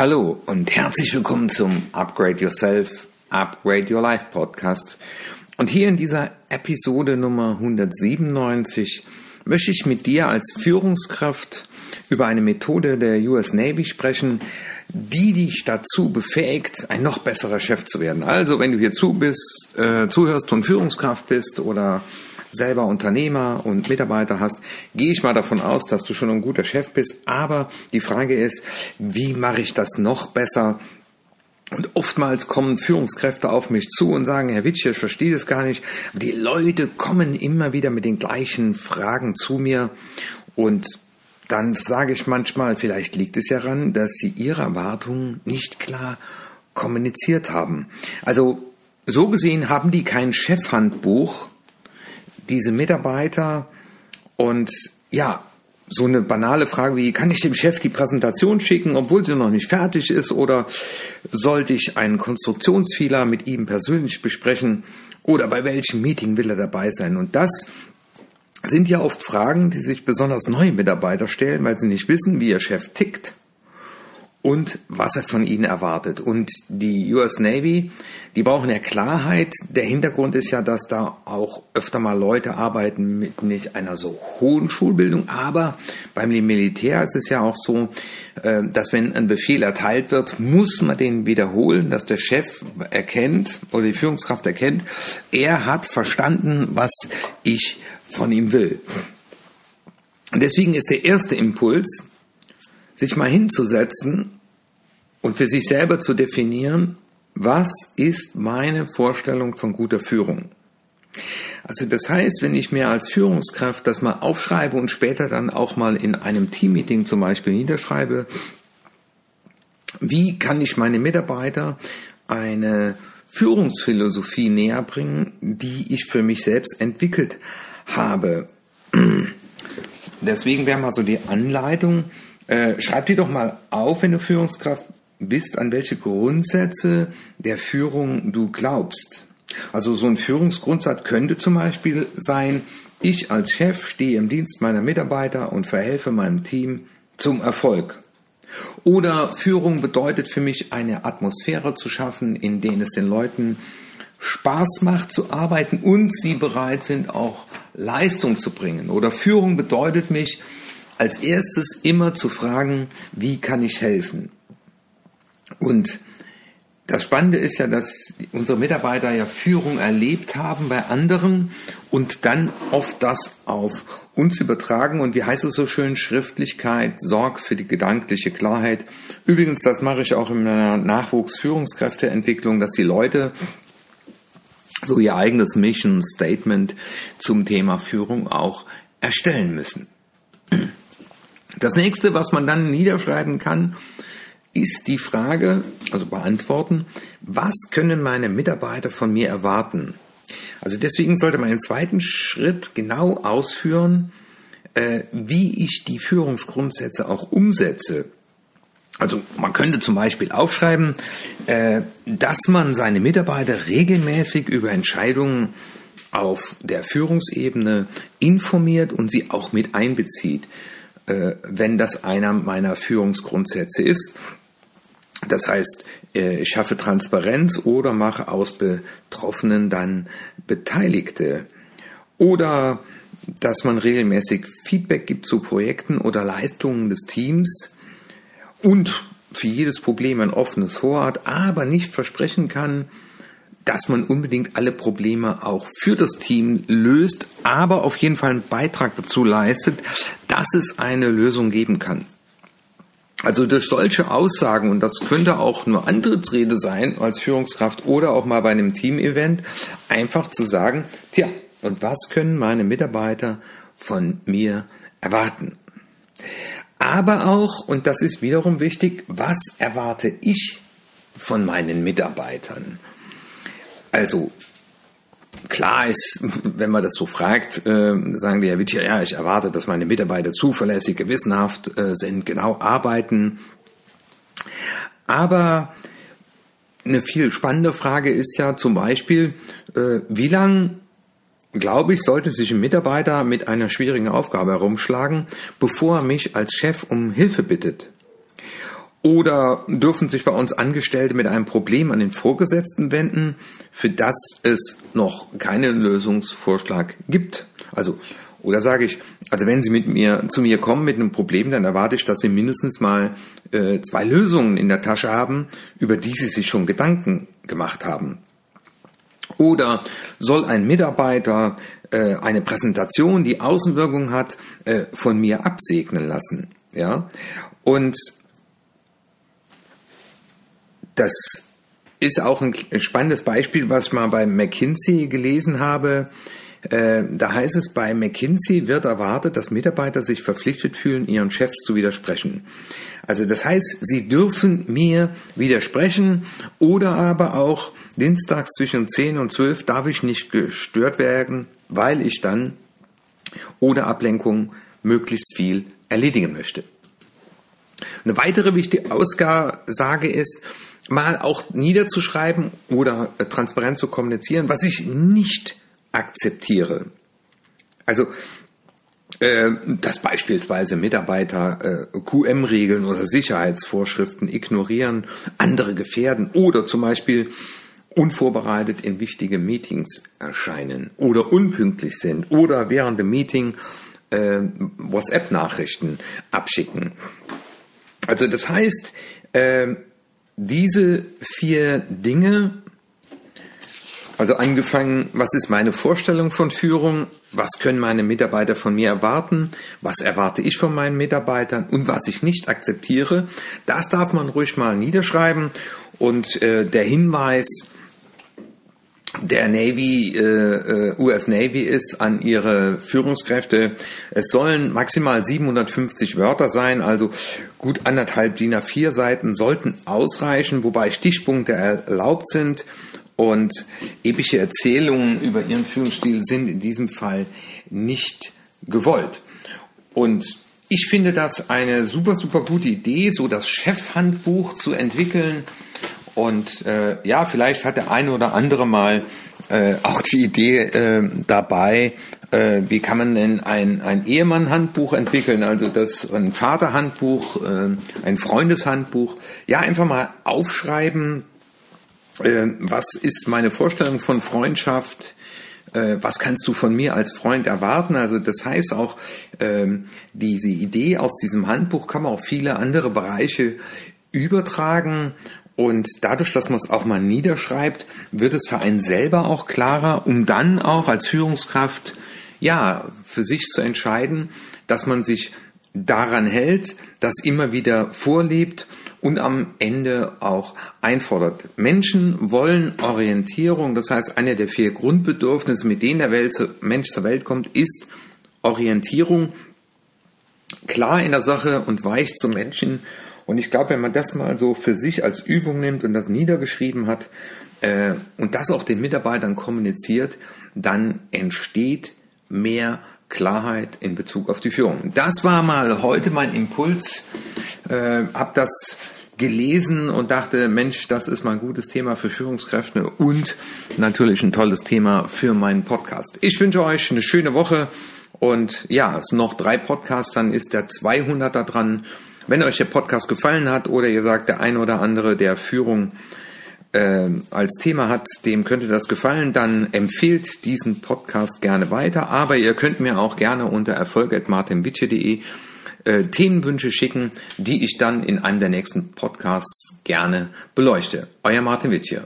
Hallo und herzlich willkommen zum Upgrade Yourself, Upgrade Your Life Podcast. Und hier in dieser Episode Nummer 197 möchte ich mit dir als Führungskraft über eine Methode der US Navy sprechen, die dich dazu befähigt, ein noch besserer Chef zu werden. Also, wenn du hier zu bist, äh, zuhörst und Führungskraft bist oder selber Unternehmer und Mitarbeiter hast, gehe ich mal davon aus, dass du schon ein guter Chef bist. Aber die Frage ist, wie mache ich das noch besser? Und oftmals kommen Führungskräfte auf mich zu und sagen, Herr Witsch, ich verstehe das gar nicht. Die Leute kommen immer wieder mit den gleichen Fragen zu mir. Und dann sage ich manchmal, vielleicht liegt es ja daran, dass sie ihre Erwartungen nicht klar kommuniziert haben. Also so gesehen haben die kein Chefhandbuch, diese Mitarbeiter und ja, so eine banale Frage wie, kann ich dem Chef die Präsentation schicken, obwohl sie noch nicht fertig ist, oder sollte ich einen Konstruktionsfehler mit ihm persönlich besprechen, oder bei welchem Meeting will er dabei sein? Und das sind ja oft Fragen, die sich besonders neue Mitarbeiter stellen, weil sie nicht wissen, wie ihr Chef tickt und was er von ihnen erwartet. Und die US Navy, die brauchen ja Klarheit. Der Hintergrund ist ja, dass da auch öfter mal Leute arbeiten mit nicht einer so hohen Schulbildung, aber beim Militär ist es ja auch so, äh, dass wenn ein Befehl erteilt wird, muss man den wiederholen, dass der Chef erkennt oder die Führungskraft erkennt, er hat verstanden, was ich von ihm will. Und deswegen ist der erste Impuls, sich mal hinzusetzen und für sich selber zu definieren, was ist meine Vorstellung von guter Führung. Also das heißt, wenn ich mir als Führungskraft das mal aufschreibe und später dann auch mal in einem Teammeeting zum Beispiel niederschreibe, wie kann ich meine Mitarbeiter eine Führungsphilosophie näher bringen, die ich für mich selbst entwickelt habe. Deswegen wäre mal so die Anleitung, äh, schreib dir doch mal auf, wenn du Führungskraft bist, an welche Grundsätze der Führung du glaubst. Also so ein Führungsgrundsatz könnte zum Beispiel sein, ich als Chef stehe im Dienst meiner Mitarbeiter und verhelfe meinem Team zum Erfolg. Oder Führung bedeutet für mich eine Atmosphäre zu schaffen, in der es den Leuten Spaß macht zu arbeiten und sie bereit sind, auch Leistung zu bringen. Oder Führung bedeutet mich, als erstes immer zu fragen, wie kann ich helfen? Und das Spannende ist ja, dass unsere Mitarbeiter ja Führung erlebt haben bei anderen und dann oft das auf uns übertragen. Und wie heißt es so schön? Schriftlichkeit sorgt für die gedankliche Klarheit. Übrigens, das mache ich auch in meiner Nachwuchsführungskräfteentwicklung, dass die Leute so ihr eigenes Mission Statement zum Thema Führung auch erstellen müssen. Das nächste, was man dann niederschreiben kann, ist die Frage, also beantworten, was können meine Mitarbeiter von mir erwarten? Also deswegen sollte man im zweiten Schritt genau ausführen, äh, wie ich die Führungsgrundsätze auch umsetze. Also man könnte zum Beispiel aufschreiben, äh, dass man seine Mitarbeiter regelmäßig über Entscheidungen auf der Führungsebene informiert und sie auch mit einbezieht. Äh, wenn das einer meiner Führungsgrundsätze ist. Das heißt, äh, ich schaffe Transparenz oder mache aus Betroffenen dann Beteiligte. Oder dass man regelmäßig Feedback gibt zu Projekten oder Leistungen des Teams und für jedes Problem ein offenes Ohr aber nicht versprechen kann, dass man unbedingt alle Probleme auch für das Team löst, aber auf jeden Fall einen Beitrag dazu leistet, dass es eine Lösung geben kann. Also durch solche Aussagen, und das könnte auch nur Antrittsrede sein als Führungskraft oder auch mal bei einem Teamevent, einfach zu sagen, tja, und was können meine Mitarbeiter von mir erwarten? Aber auch, und das ist wiederum wichtig, was erwarte ich von meinen Mitarbeitern? Also klar ist, wenn man das so fragt, äh, sagen die ja, Witcher, ja, ich erwarte, dass meine Mitarbeiter zuverlässig, gewissenhaft äh, sind, genau arbeiten. Aber eine viel spannende Frage ist ja zum Beispiel, äh, wie lang, glaube ich, sollte sich ein Mitarbeiter mit einer schwierigen Aufgabe herumschlagen, bevor er mich als Chef um Hilfe bittet? Oder dürfen sich bei uns Angestellte mit einem Problem an den Vorgesetzten wenden, für das es noch keinen Lösungsvorschlag gibt? Also, oder sage ich, also wenn Sie mit mir zu mir kommen mit einem Problem, dann erwarte ich, dass Sie mindestens mal äh, zwei Lösungen in der Tasche haben, über die Sie sich schon Gedanken gemacht haben. Oder soll ein Mitarbeiter äh, eine Präsentation, die Außenwirkung hat, äh, von mir absegnen lassen? Ja, und das ist auch ein spannendes Beispiel, was ich mal bei McKinsey gelesen habe. Äh, da heißt es, bei McKinsey wird erwartet, dass Mitarbeiter sich verpflichtet fühlen, ihren Chefs zu widersprechen. Also das heißt, sie dürfen mir widersprechen oder aber auch dienstags zwischen 10 und 12 darf ich nicht gestört werden, weil ich dann ohne Ablenkung möglichst viel erledigen möchte. Eine weitere wichtige Aussage ist, mal auch niederzuschreiben oder äh, transparent zu kommunizieren, was ich nicht akzeptiere. Also äh, dass beispielsweise Mitarbeiter äh, QM-Regeln oder Sicherheitsvorschriften ignorieren, andere gefährden oder zum Beispiel unvorbereitet in wichtige Meetings erscheinen oder unpünktlich sind oder während dem Meeting äh, WhatsApp-Nachrichten abschicken. Also das heißt, äh, diese vier Dinge, also angefangen, was ist meine Vorstellung von Führung, was können meine Mitarbeiter von mir erwarten, was erwarte ich von meinen Mitarbeitern? Und was ich nicht akzeptiere, das darf man ruhig mal niederschreiben. Und äh, der Hinweis, der Navy, äh, äh US Navy ist an ihre Führungskräfte. Es sollen maximal 750 Wörter sein, also gut anderthalb DIN A4 Seiten sollten ausreichen, wobei Stichpunkte erlaubt sind und epische Erzählungen über ihren Führungsstil sind in diesem Fall nicht gewollt. Und ich finde das eine super, super gute Idee, so das Chefhandbuch zu entwickeln und äh, ja, vielleicht hat der eine oder andere mal äh, auch die Idee äh, dabei, äh, wie kann man denn ein, ein Ehemann-Handbuch entwickeln, also das ein Vaterhandbuch, äh, ein Freundeshandbuch. Ja, einfach mal aufschreiben, äh, was ist meine Vorstellung von Freundschaft, äh, was kannst du von mir als Freund erwarten? Also das heißt auch, ähm, diese Idee aus diesem Handbuch kann man auf viele andere Bereiche übertragen und dadurch, dass man es auch mal niederschreibt, wird es für einen selber auch klarer, um dann auch als Führungskraft, ja, für sich zu entscheiden, dass man sich daran hält, das immer wieder vorlebt und am Ende auch einfordert. Menschen wollen Orientierung, das heißt, einer der vier Grundbedürfnisse, mit denen der Welt, Mensch zur Welt kommt, ist Orientierung. Klar in der Sache und weich zum Menschen und ich glaube, wenn man das mal so für sich als Übung nimmt und das niedergeschrieben hat äh, und das auch den Mitarbeitern kommuniziert, dann entsteht mehr Klarheit in Bezug auf die Führung. Das war mal heute mein Impuls. Äh, hab das gelesen und dachte, Mensch, das ist mal ein gutes Thema für Führungskräfte und natürlich ein tolles Thema für meinen Podcast. Ich wünsche euch eine schöne Woche und ja, es sind noch drei Podcasts, dann ist der 200er dran. Wenn euch der Podcast gefallen hat oder ihr sagt, der eine oder andere, der Führung äh, als Thema hat, dem könnte das gefallen, dann empfehlt diesen Podcast gerne weiter. Aber ihr könnt mir auch gerne unter erfolg.martinwitsche.de äh, Themenwünsche schicken, die ich dann in einem der nächsten Podcasts gerne beleuchte. Euer Martin Witsche.